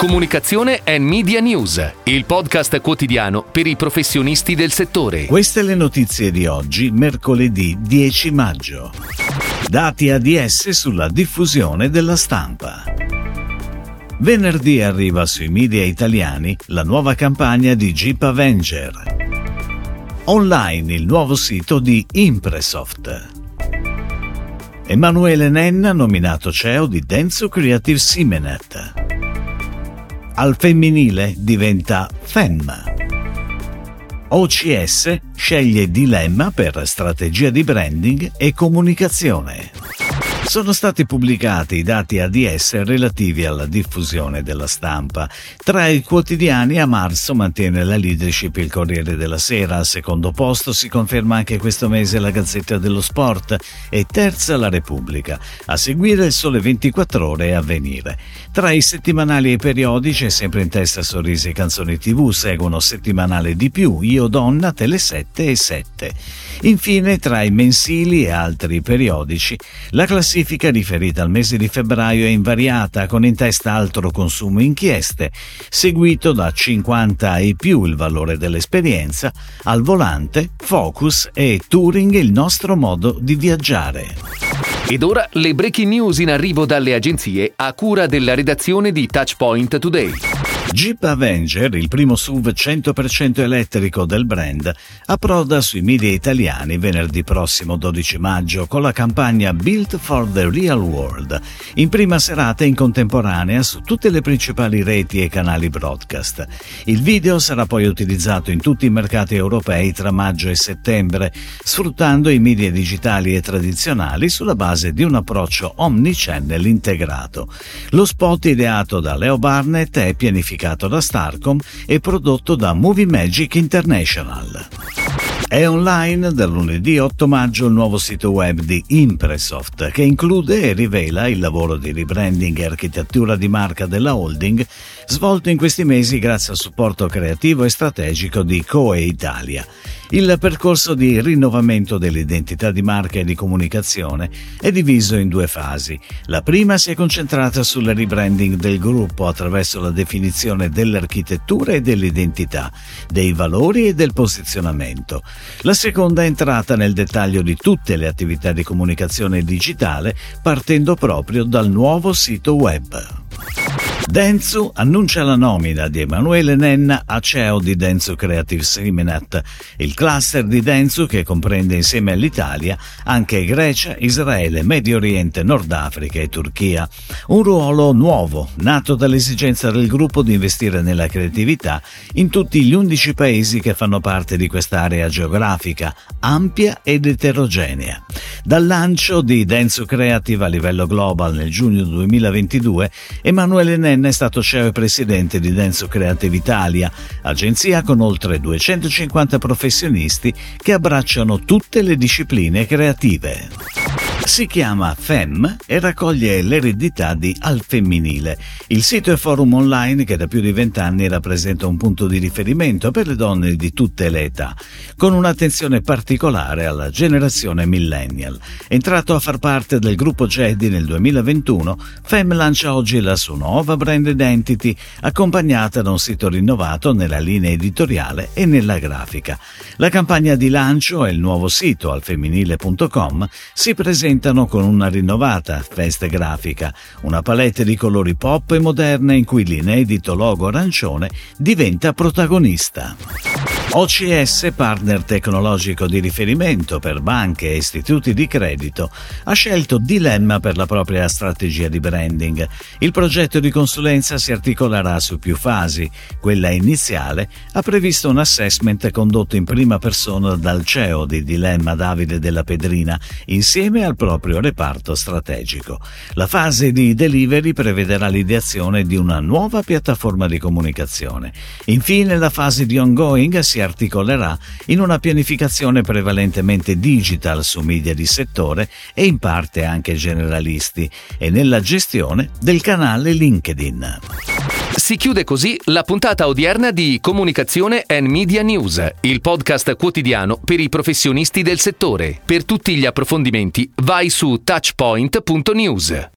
Comunicazione e Media News, il podcast quotidiano per i professionisti del settore. Queste le notizie di oggi, mercoledì 10 maggio. Dati ADS sulla diffusione della stampa. Venerdì arriva sui media italiani la nuova campagna di Jeep Avenger. Online il nuovo sito di Impresoft. Emanuele Nenna nominato CEO di Denso Creative Simenet al femminile diventa FEM. OCS sceglie dilemma per strategia di branding e comunicazione sono stati pubblicati i dati ADS relativi alla diffusione della stampa. Tra i quotidiani a marzo mantiene la leadership il Corriere della Sera, al secondo posto si conferma anche questo mese la Gazzetta dello Sport e terza la Repubblica. A seguire il Sole 24 ore e Avvenire. Tra i settimanali e i periodici, sempre in testa sorrisi e canzoni tv, seguono settimanale di più, Io Donna, Tele 7 e 7. Infine, tra i mensili e altri periodici, la classifica classifica riferita al mese di febbraio è invariata, con in testa altro consumo inchieste, seguito da 50 e più il valore dell'esperienza, al volante, focus e touring il nostro modo di viaggiare. Ed ora le breaking news in arrivo dalle agenzie a cura della redazione di Touchpoint Today. Jeep Avenger, il primo SUV 100% elettrico del brand, approda sui media italiani venerdì prossimo 12 maggio con la campagna Built for the Real World, in prima serata in contemporanea su tutte le principali reti e canali broadcast. Il video sarà poi utilizzato in tutti i mercati europei tra maggio e settembre, sfruttando i media digitali e tradizionali sulla base di un approccio omnichannel integrato. Lo spot ideato da Leo Barnett è pianificato pubblicato da Starcom e prodotto da Movie Magic International. È online dal lunedì 8 maggio il nuovo sito web di Impresoft che include e rivela il lavoro di rebranding e architettura di marca della holding svolto in questi mesi grazie al supporto creativo e strategico di Coe Italia. Il percorso di rinnovamento dell'identità di marca e di comunicazione è diviso in due fasi. La prima si è concentrata sul rebranding del gruppo attraverso la definizione dell'architettura e dell'identità, dei valori e del posizionamento. La seconda è entrata nel dettaglio di tutte le attività di comunicazione digitale partendo proprio dal nuovo sito web. Denzu annuncia la nomina di Emanuele Nenna a CEO di Denzu Creative Seminat, il cluster di Denzu che comprende insieme all'Italia anche Grecia, Israele, Medio Oriente, Nord Africa e Turchia. Un ruolo nuovo, nato dall'esigenza del gruppo di investire nella creatività in tutti gli undici paesi che fanno parte di quest'area geografica, ampia ed eterogenea. Dal lancio di Denzu Creative a livello global nel giugno 2022, Emanuele Nenna Chen è stato CEO e presidente di Denso Creative Italia, agenzia con oltre 250 professionisti che abbracciano tutte le discipline creative. Si chiama FEM e raccoglie l'eredità di Al Femminile. Il sito e forum online che da più di vent'anni rappresenta un punto di riferimento per le donne di tutte le età, con un'attenzione particolare alla generazione millennial. Entrato a far parte del gruppo Jedi nel 2021, FEM lancia oggi la sua nuova brand identity, accompagnata da un sito rinnovato nella linea editoriale e nella grafica. La campagna di lancio e il nuovo sito alfemminile.com si presenta presentano con una rinnovata veste grafica, una palette di colori pop e moderne in cui l'inedito logo arancione diventa protagonista. OCS, partner tecnologico di riferimento per banche e istituti di credito, ha scelto Dilemma per la propria strategia di branding. Il progetto di consulenza si articolerà su più fasi. Quella iniziale ha previsto un assessment condotto in prima persona dal CEO di Dilemma Davide della Pedrina insieme al proprio reparto strategico. La fase di delivery prevederà l'ideazione di una nuova piattaforma di comunicazione. Infine la fase di ongoing articolerà in una pianificazione prevalentemente digital su media di settore e in parte anche generalisti e nella gestione del canale LinkedIn. Si chiude così la puntata odierna di Comunicazione and Media News, il podcast quotidiano per i professionisti del settore. Per tutti gli approfondimenti vai su touchpoint.news.